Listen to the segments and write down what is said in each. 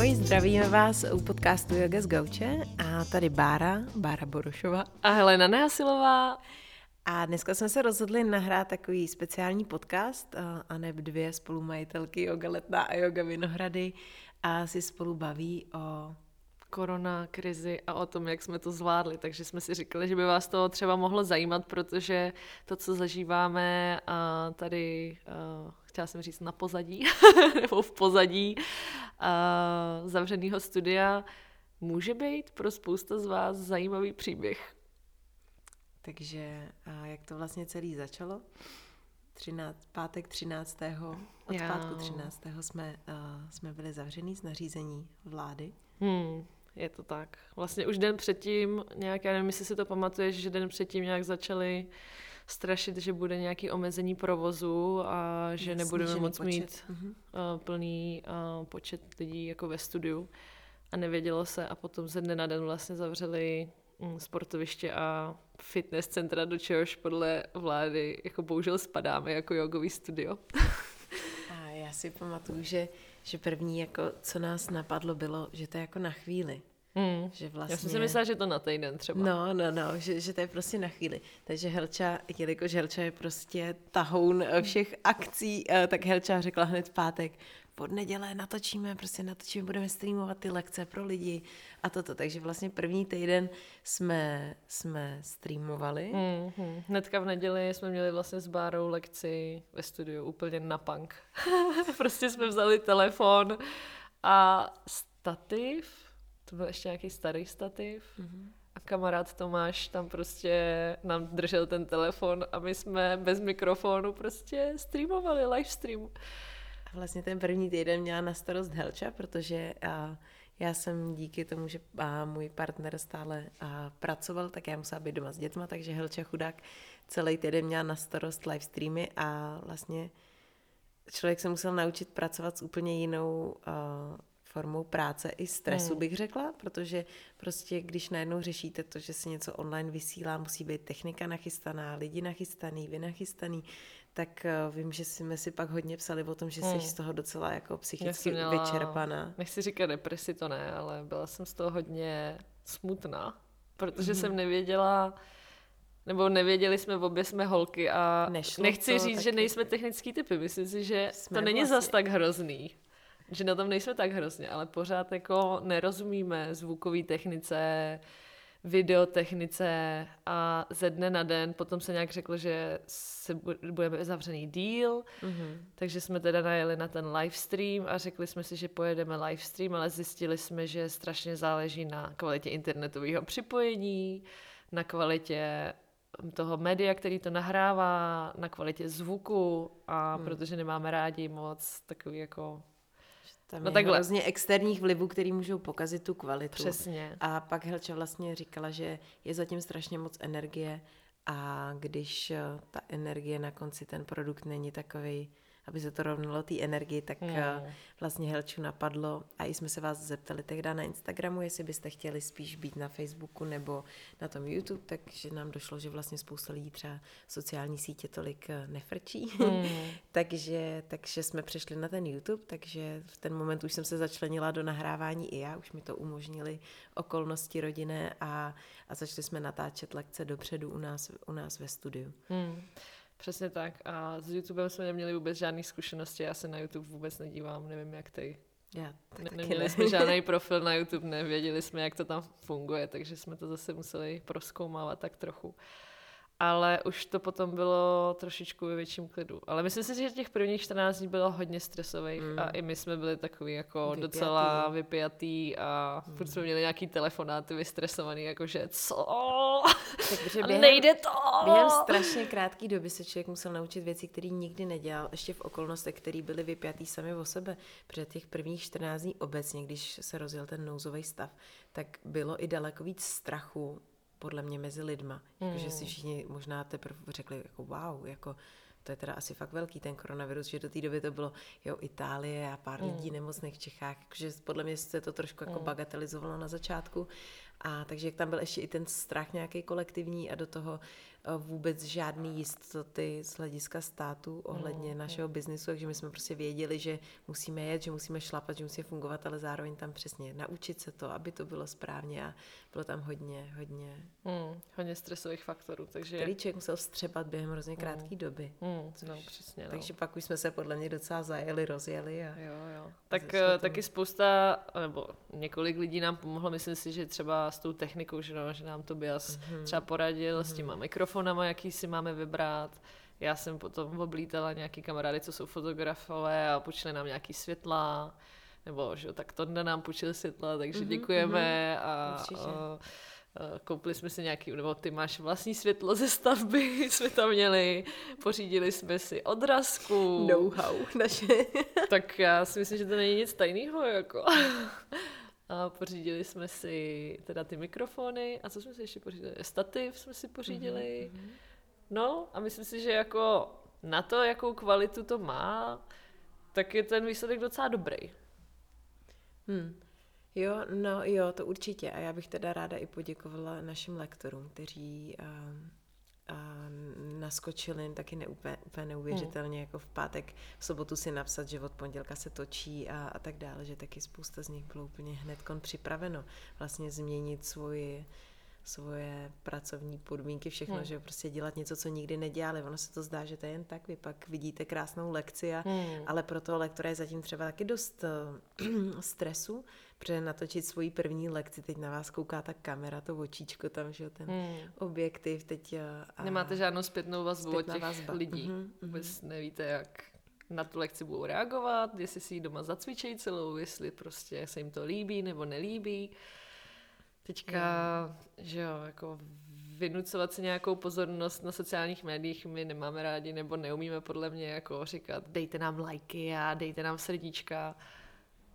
Ahoj, zdravíme vás u podcastu Yoga z Gauče a tady Bára, Bára Borošova. A Helena Neasilová. A dneska jsme se rozhodli nahrát takový speciální podcast a neb dvě spolumajitelky Yoga Letná a Yoga Vinohrady a si spolu baví o korona krizi a o tom, jak jsme to zvládli. Takže jsme si říkali, že by vás to třeba mohlo zajímat, protože to, co zažíváme a tady, uh, chtěla jsem říct na pozadí, nebo v pozadí uh, zavřeného studia, může být pro spousta z vás zajímavý příběh. Takže a jak to vlastně celý začalo? 13, pátek 13. Od Já. pátku 13. jsme, uh, jsme byli zavřený z nařízení vlády. Hmm. Je to tak. Vlastně už den předtím, nějak, já nevím, jestli si to pamatuješ, že den předtím nějak začali strašit, že bude nějaký omezení provozu a že nebudeme moc počet. mít uh, plný uh, počet lidí jako ve studiu. A nevědělo se a potom ze dne na den vlastně zavřeli um, sportoviště a fitness centra, do čehož podle vlády jako bohužel spadáme jako jogový studio. a já si pamatuju, že že první, jako, co nás napadlo, bylo, že to je jako na chvíli. Hmm. Že vlastně... Já jsem si vlastně- myslela, že to na týden třeba. No, no, no, že, že to je prostě na chvíli. Takže Helča, jelikož Helča je prostě tahoun všech akcí, eh, tak Helča řekla hned v pátek, od neděle natočíme, prostě natočíme, budeme streamovat ty lekce pro lidi a toto. Takže vlastně první týden jsme, jsme streamovali. Mm-hmm. Hnedka v neděli jsme měli vlastně s Bárou lekci ve studiu úplně na punk. prostě jsme vzali telefon a stativ, to byl ještě nějaký starý stativ, mm-hmm. a kamarád Tomáš tam prostě nám držel ten telefon a my jsme bez mikrofonu prostě streamovali, live stream. A vlastně ten první týden měla na starost Helča, protože a, já jsem díky tomu, že a, můj partner stále a, pracoval, tak já musela být doma s dětma, takže Helča chudák celý týden měla na starost live streamy a vlastně člověk se musel naučit pracovat s úplně jinou formou práce i stresu, hmm. bych řekla, protože prostě když najednou řešíte to, že se něco online vysílá, musí být technika nachystaná, lidi nachystaný, vy nachystaný, tak uh, vím, že jsme si pak hodně psali o tom, že jsi hmm. z toho docela jako psychicky měla, vyčerpaná. Nechci říkat depresi, to ne, ale byla jsem z toho hodně smutná, protože hmm. jsem nevěděla, nebo nevěděli jsme, obě jsme holky a Nešlo nechci to, říct, že nejsme technický typy, myslím si, že jsme to není vlastně... zas tak hrozný že na tom nejsme tak hrozně, ale pořád jako nerozumíme zvukové technice, videotechnice a ze dne na den potom se nějak řeklo, že se budeme zavřený díl, mm-hmm. takže jsme teda najeli na ten livestream a řekli jsme si, že pojedeme livestream, ale zjistili jsme, že strašně záleží na kvalitě internetového připojení, na kvalitě toho média, který to nahrává, na kvalitě zvuku a mm. protože nemáme rádi moc takový jako tam no je takhle. hrozně externích vlivů, který můžou pokazit tu kvalitu. Přesně. A pak Helča vlastně říkala, že je zatím strašně moc energie a když eh, ta energie na konci ten produkt není takový aby se to rovnalo té energii, tak mm. vlastně Helču napadlo a i jsme se vás zeptali tehdy na Instagramu, jestli byste chtěli spíš být na Facebooku nebo na tom YouTube, takže nám došlo, že vlastně spousta lidí třeba sociální sítě tolik eh, nefrčí, mm. takže, takže jsme přešli na ten YouTube, takže v ten moment už jsem se začlenila do nahrávání i já, už mi to umožnili okolnosti rodinné a, a začali jsme natáčet lekce dopředu u nás, u nás ve studiu. Mm. Přesně tak. A s YouTubem jsme neměli vůbec žádné zkušenosti. Já se na YouTube vůbec nedívám, nevím jak ty. Já ne, neměli ne. jsme žádný profil na YouTube, nevěděli jsme, jak to tam funguje, takže jsme to zase museli proskoumávat tak trochu ale už to potom bylo trošičku ve větším klidu. Ale myslím si, že těch prvních 14 dní bylo hodně stresových mm. a i my jsme byli takový jako vypjatý. docela vypjatý a mm. furt jsme měli nějaký telefonáty vystresovaný, jakože co? Takže během, nejde to! Během strašně krátké doby se člověk musel naučit věci, které nikdy nedělal, ještě v okolnostech, které byly vypjatý sami o sebe. Před těch prvních 14 dní obecně, když se rozjel ten nouzový stav, tak bylo i daleko víc strachu podle mě mezi lidma. Mm. Jako, že si hmm. všichni možná teprve řekli jako wow, jako to je teda asi fakt velký ten koronavirus, že do té doby to bylo jo, Itálie a pár mm. lidí nemocných v Čechách, takže podle mě se to trošku jako mm. bagatelizovalo na začátku A takže jak tam byl ještě i ten strach nějaký kolektivní a do toho Eh, vůbec žádný jistoty z hlediska státu ohledně mm, našeho biznisu, takže my jsme prostě věděli, že musíme jet, že musíme šlapat, že musíme fungovat, ale zároveň tam přesně naučit se to, aby to bylo správně a bylo tam hodně, hodně... Mm, hodně stresových faktorů, takže... Který člověk musel vstřebat během hrozně mm. krátké mm. doby. Mm, což, no, přesně, no. Takže pak už jsme se podle mě docela zajeli, rozjeli a... Jo, jo. Tak uh, taky spousta, nebo několik lidí nám pomohlo, myslím si, že třeba s tou technikou, že, no, že nám to Bias mm-hmm. třeba poradil mm-hmm. s těma mikrofony, mikrofonama, jaký si máme vybrat. Já jsem potom oblítala nějaký kamarády, co jsou fotografové a počili nám nějaký světla, nebo že tak to nám půjčil světla, takže mm-hmm, děkujeme mm-hmm. a, a, a koupili jsme si nějaký, nebo ty máš vlastní světlo ze stavby, jsme tam měli, pořídili jsme si odrazku. Know-how naše. tak já si myslím, že to není nic tajného, jako. A pořídili jsme si teda ty mikrofony a co jsme si ještě pořídili? Stativ jsme si pořídili. Mm-hmm. No a myslím si, že jako na to, jakou kvalitu to má, tak je ten výsledek docela dobrý. Hmm. Jo, no jo, to určitě. A já bych teda ráda i poděkovala našim lektorům, kteří a naskočili taky neúplně, úplně neuvěřitelně, hmm. jako v pátek, v sobotu si napsat, že od pondělka se točí a, a tak dále, že taky spousta z nich bylo úplně hned připraveno vlastně změnit svoji svoje pracovní podmínky, všechno, hmm. že prostě dělat něco, co nikdy nedělali. Ono se to zdá, že to je jen tak, vy pak vidíte krásnou lekci, a, hmm. ale pro toho lektora je zatím třeba taky dost stresu, protože natočit svoji první lekci, teď na vás kouká ta kamera, to očíčko tam, že ten hmm. objektiv teď. Uh, a Nemáte žádnou zpětnou vazbu od těch vazba. lidí. Mm-hmm, Vůbec nevíte, jak na tu lekci budou reagovat, jestli si ji doma zacvičejí celou, jestli prostě se jim to líbí nebo nelíbí. Teďka, mm. že jo, jako vynucovat si nějakou pozornost na sociálních médiích my nemáme rádi nebo neumíme podle mě jako říkat dejte nám lajky a dejte nám srdíčka.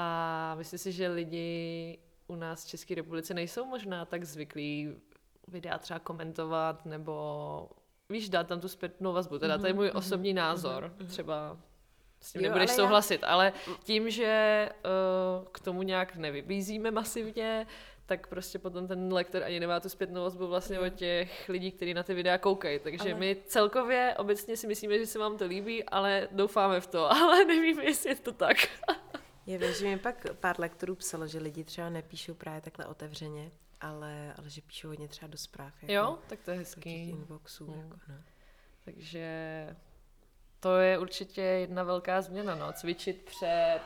A myslím si, že lidi u nás v České republice nejsou možná tak zvyklí videa třeba komentovat nebo víš, dát tam tu zpětnou vazbu. Teda to je můj mhm, osobní mhm, názor. Mhm, třeba s tím jo, nebudeš ale souhlasit, já... ale tím, že uh, k tomu nějak nevybízíme masivně, tak prostě potom ten lektor ani nemá tu zpětnou vazbu vlastně od těch lidí, kteří na ty videa koukají. Takže ale... my celkově obecně si myslíme, že se vám to líbí, ale doufáme v to, ale nevím, jestli je to tak. Je vím, že mi pak pár lektorů psalo, že lidi třeba nepíšou právě takhle otevřeně, ale, ale že píšou hodně třeba do zpráv. Jako jo, tak to je hezký. inboxů. Hmm. Jako, no. Takže to je určitě jedna velká změna, no. Cvičit před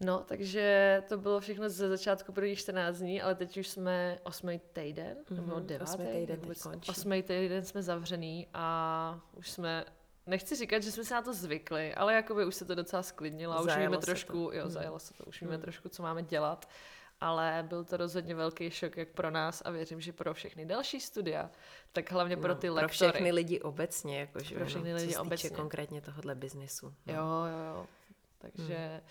No, takže to bylo všechno ze začátku prvních 14 dní, ale teď už jsme osmý týden, mm-hmm, nebo devátý, osmý týden, osmý týden jsme zavřený a už jsme nechci říkat, že jsme se na to zvykli, ale jakoby už se to docela sklidnilo už víme trošku, to. jo, mm. zajelo se to, už víme mm. trošku, co máme dělat, ale byl to rozhodně velký šok jak pro nás a věřím, že pro všechny další studia, tak hlavně no, pro ty lektory. Pro všechny lidi obecně, jakože, pro všechny no, lidi obecně. konkrétně tohohle biznesu. No. Jo, jo, jo. Takže... Mm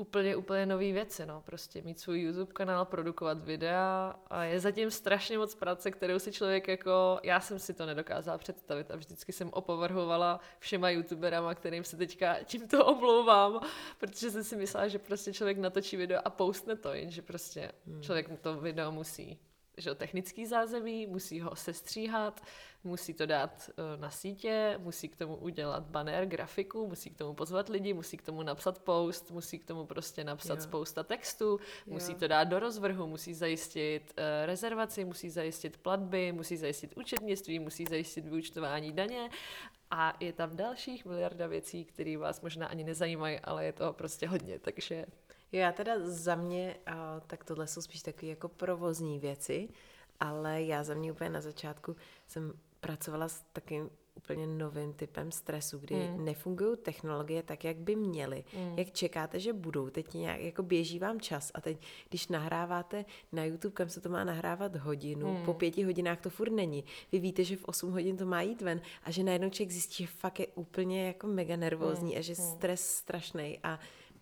úplně, úplně nové věci, no, prostě mít svůj YouTube kanál, produkovat videa a je zatím strašně moc práce, kterou si člověk jako, já jsem si to nedokázala představit a vždycky jsem opovrhovala všema youtuberama, kterým se teďka tímto omlouvám, protože jsem si myslela, že prostě člověk natočí video a postne to, jenže prostě hmm. člověk to video musí že technický zázemí, musí ho sestříhat, musí to dát eh, na sítě, musí k tomu udělat banner, grafiku, musí k tomu pozvat lidi, musí k tomu napsat post, musí k tomu prostě napsat jo. spousta textu, jo. musí to dát do rozvrhu, musí zajistit uh, rezervaci, musí zajistit platby, musí zajistit účetnictví, musí zajistit vyučtování daně a je tam dalších miliarda věcí, které vás možná ani nezajímají, ale je to prostě hodně, takže já teda za mě, tak tohle jsou spíš takové jako provozní věci, ale já za mě úplně na začátku jsem pracovala s takým úplně novým typem stresu, kdy mm. nefungují technologie tak, jak by měly. Mm. Jak čekáte, že budou. Teď nějak jako běží vám čas a teď, když nahráváte na YouTube, kam se to má nahrávat hodinu, mm. po pěti hodinách to furt není. Vy víte, že v 8 hodin to má jít ven a že najednou člověk zjistí, že fakt je úplně jako mega nervózní mm. a že mm. stres strašný a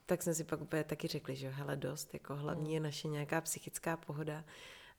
tak jsme si pak úplně taky řekli, že hele dost, jako hlavní je naše nějaká psychická pohoda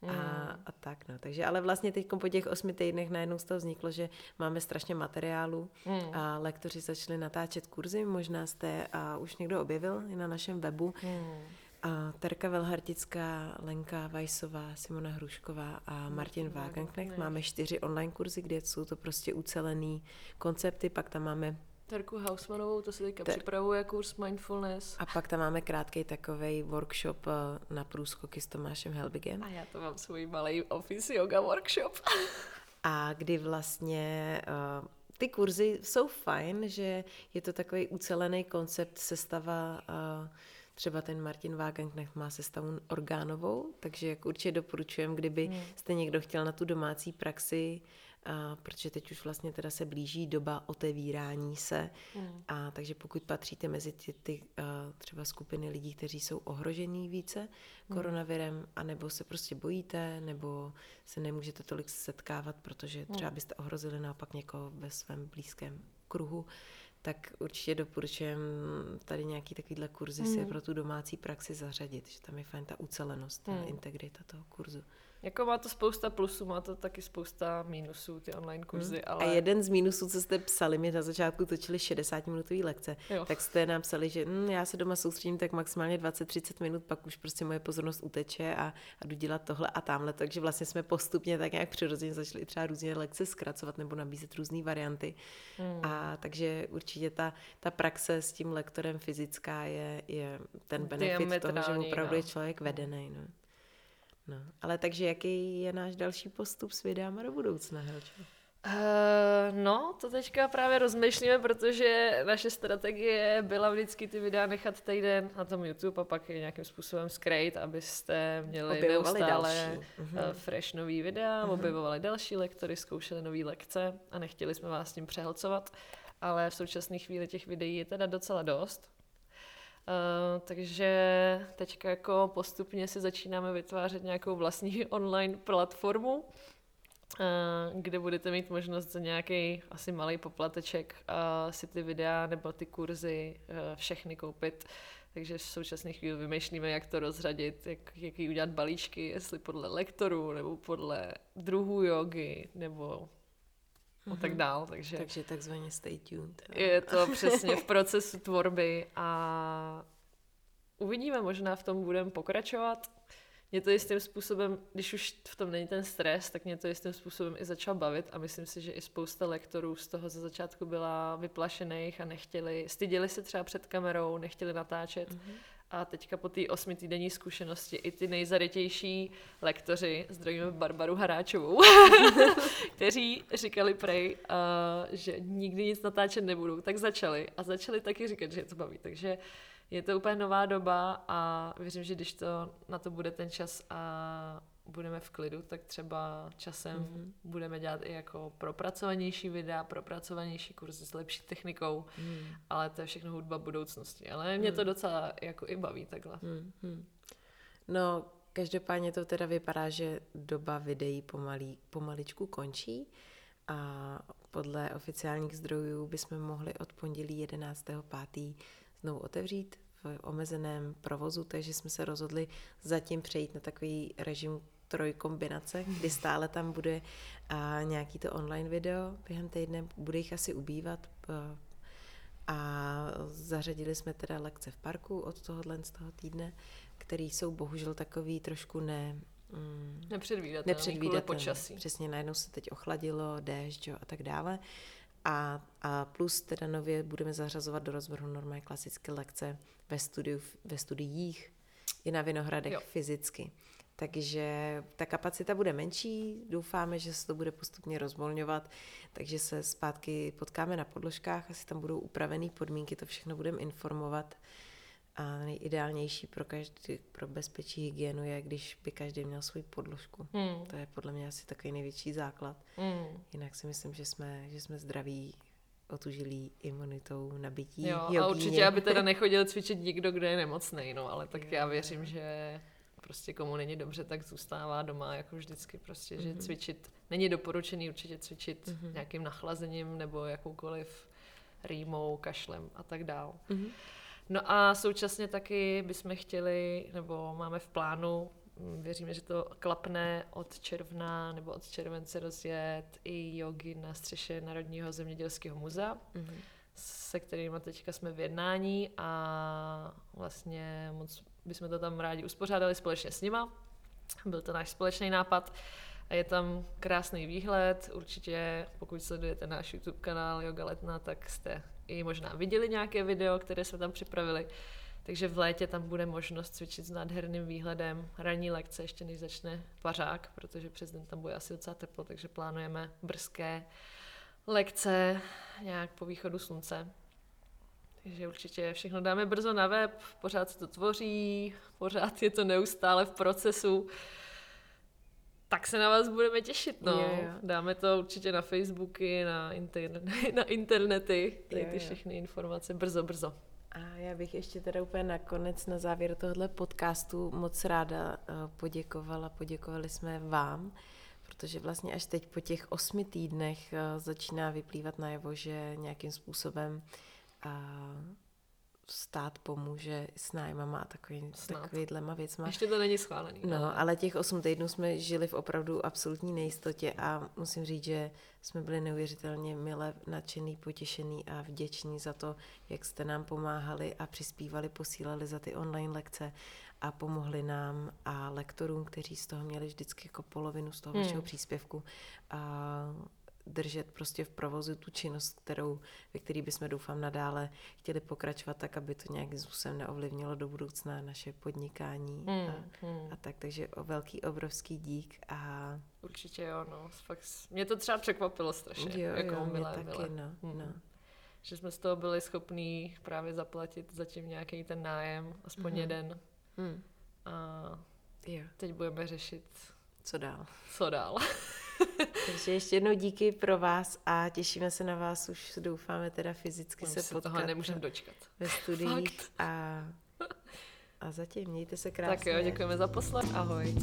a, mm. a tak, no. Takže ale vlastně teď po těch osmi týdnech najednou z toho vzniklo, že máme strašně materiálu mm. a lektoři začali natáčet kurzy, možná jste a už někdo objevil i na našem webu. Mm. A Terka Velhartická, Lenka Vajsová, Simona Hrušková a Martin Wagenknecht. Máme čtyři online kurzy, kde jsou to prostě ucelený koncepty, pak tam máme Terku Hausmanovou, to se teďka Ter... připravuje kurz Mindfulness. A pak tam máme krátký takový workshop eh, na průskoky s Tomášem Helbigem. A já to mám svůj malý office yoga workshop. A kdy vlastně uh, ty kurzy jsou fajn, že je to takový ucelený koncept sestava uh, Třeba ten Martin Wagenknecht má sestavu orgánovou, takže jak určitě doporučujem, kdyby hmm. jste někdo chtěl na tu domácí praxi a, protože teď už vlastně teda se blíží doba otevírání se mm. a takže pokud patříte mezi ty, ty a, třeba skupiny lidí, kteří jsou ohrožení více mm. koronavirem, anebo se prostě bojíte, nebo se nemůžete tolik setkávat, protože hmm. třeba byste ohrozili naopak někoho ve svém blízkém kruhu, tak určitě doporučujem tady nějaký takovýhle kurzy mm. si pro tu domácí praxi zařadit, že tam je fajn ta ucelenost, ta mm. integrita toho kurzu. Jako má to spousta plusů, má to taky spousta mínusů, ty online kurzy, hmm. ale... A jeden z mínusů, co jste psali, mi na začátku točili 60-minutové lekce, jo. tak jste nám psali, že hm, já se doma soustředím tak maximálně 20-30 minut, pak už prostě moje pozornost uteče a, a jdu dělat tohle a tamhle, takže vlastně jsme postupně tak nějak přirozeně začali třeba různě lekce zkracovat nebo nabízet různé varianty. Hmm. A takže určitě ta, ta praxe s tím lektorem fyzická je, je ten benefit toho, že opravdu no. je člověk vedený. No. No, ale takže jaký je náš další postup s videama do budoucna, Helčo? Uh, no, to teďka právě rozmýšlíme, protože naše strategie byla vždycky ty videa nechat týden na tom YouTube a pak je nějakým způsobem skrejt, abyste měli objevovali neustále uh, fresh nový videa, uh-huh. objevovali další lektory, zkoušeli nové lekce a nechtěli jsme vás s tím přehlcovat, ale v současné chvíli těch videí je teda docela dost, Uh, takže teďka jako postupně si začínáme vytvářet nějakou vlastní online platformu, uh, kde budete mít možnost za nějaký asi malý poplateček uh, si ty videa nebo ty kurzy všechny koupit. Takže v současné chvíli vymýšlíme, jak to rozřadit, jak, jaký udělat balíčky, jestli podle lektorů, nebo podle druhů jogy, nebo a tak mhm. dál. Takže, takže takzvaně stay tuned. Je to přesně v procesu tvorby a uvidíme, možná v tom budeme pokračovat. Mě to jistým způsobem, když už v tom není ten stres, tak mě to jistým způsobem i začal bavit a myslím si, že i spousta lektorů z toho ze začátku byla vyplašených a nechtěli, styděli se třeba před kamerou, nechtěli natáčet. Mm-hmm. A teďka po té osmi týdenní zkušenosti i ty nejzarytější lektoři, zdravíme Barbaru Haráčovou, kteří říkali prej, uh, že nikdy nic natáčet nebudou, tak začali. A začali taky říkat, že je to baví. Takže je to úplně nová doba a věřím, že když to na to bude ten čas a budeme v klidu, tak třeba časem mm-hmm. budeme dělat i jako propracovanější videa, propracovanější kurzy s lepší technikou, mm. ale to je všechno hudba budoucnosti. Ale mě mm. to docela jako i baví takhle. Mm-hmm. No, každopádně to teda vypadá, že doba videí pomalý, pomaličku končí a podle oficiálních zdrojů bychom mohli od pondělí 11.5. znovu otevřít v omezeném provozu, takže jsme se rozhodli zatím přejít na takový režim trojkombinace, kdy stále tam bude a, nějaký to online video během týdne, bude jich asi ubývat a zařadili jsme teda lekce v parku od tohohle z toho týdne, který jsou bohužel takový trošku ne, mm, nepředvídatelný, nepředvídatelný počasí. Přesně, najednou se teď ochladilo, déšť jo, a tak dále. A, a plus teda nově budeme zařazovat do rozvrhu normální klasické lekce ve, studiu, ve studiích i na Vinohradech jo. fyzicky. Takže ta kapacita bude menší, doufáme, že se to bude postupně rozvolňovat, takže se zpátky potkáme na podložkách, asi tam budou upravené podmínky, to všechno budeme informovat. A nejideálnější pro, každý, pro bezpečí hygienu je, když by každý měl svou podložku. Hmm. To je podle mě asi takový největší základ. Hmm. Jinak si myslím, že jsme, že jsme zdraví, otužilí imunitou, nabití, Jo, jogíně. a určitě, aby teda nechodil cvičit nikdo, kdo je nemocný, no, ale tak jo. já věřím, že prostě komu není dobře, tak zůstává doma jako vždycky prostě, mm-hmm. že mhm. cvičit, není doporučený určitě cvičit mm-hmm. nějakým nachlazením nebo jakoukoliv rýmou, kašlem a tak dál. Mm-hmm. No a současně taky bychom chtěli, nebo máme v plánu mm, věříme, že to klapne od června nebo od července rozjet i jogi na střeše Národního zemědělského muzea, mm-hmm. se kterými teďka jsme v jednání a vlastně moc bychom to tam rádi uspořádali společně s nima. Byl to náš společný nápad a je tam krásný výhled. Určitě, pokud sledujete náš YouTube kanál Yoga Letna, tak jste i možná viděli nějaké video, které jsme tam připravili. Takže v létě tam bude možnost cvičit s nádherným výhledem. Ranní lekce ještě než začne pařák, protože přes den tam bude asi docela teplo, takže plánujeme brzké lekce nějak po východu slunce. Takže určitě všechno dáme brzo na web, pořád se to tvoří, pořád je to neustále v procesu. Tak se na vás budeme těšit, no. Je, je. Dáme to určitě na Facebooky, na, internet, na internety, tady ty všechny informace brzo, brzo. A já bych ještě teda úplně nakonec na závěr tohle podcastu moc ráda eh, poděkovala. Poděkovali jsme vám, protože vlastně až teď po těch osmi týdnech eh, začíná vyplývat najevo, že nějakým způsobem stát pomůže s nájmama a takový, takovýhlema věcma. Ještě to není schválený. No, ale... ale těch osm týdnů jsme žili v opravdu absolutní nejistotě a musím říct, že jsme byli neuvěřitelně milé, nadšený, potěšený a vděční za to, jak jste nám pomáhali a přispívali, posílali za ty online lekce a pomohli nám a lektorům, kteří z toho měli vždycky jako polovinu z toho hmm. vašeho příspěvku. A držet prostě v provozu tu činnost, kterou, ve který bychom doufám nadále chtěli pokračovat tak, aby to nějakým způsobem neovlivnilo do budoucna naše podnikání hmm, a, hmm. a tak, takže o velký, obrovský dík a... Určitě jo, no, fakt, mě to třeba překvapilo strašně, jo, jako jo, milé, taky, milé. No, hmm. no. Že jsme z toho byli schopní právě zaplatit zatím nějaký ten nájem, aspoň hmm. jeden. Hmm. A jo. teď budeme řešit... Co dál. Co dál. Takže ještě jednou díky pro vás a těšíme se na vás už, doufáme teda fyzicky se, se potkat. toho nemůžeme dočkat. Ve studiích a, a zatím mějte se krásně. Tak jo, děkujeme za poslech, ahoj.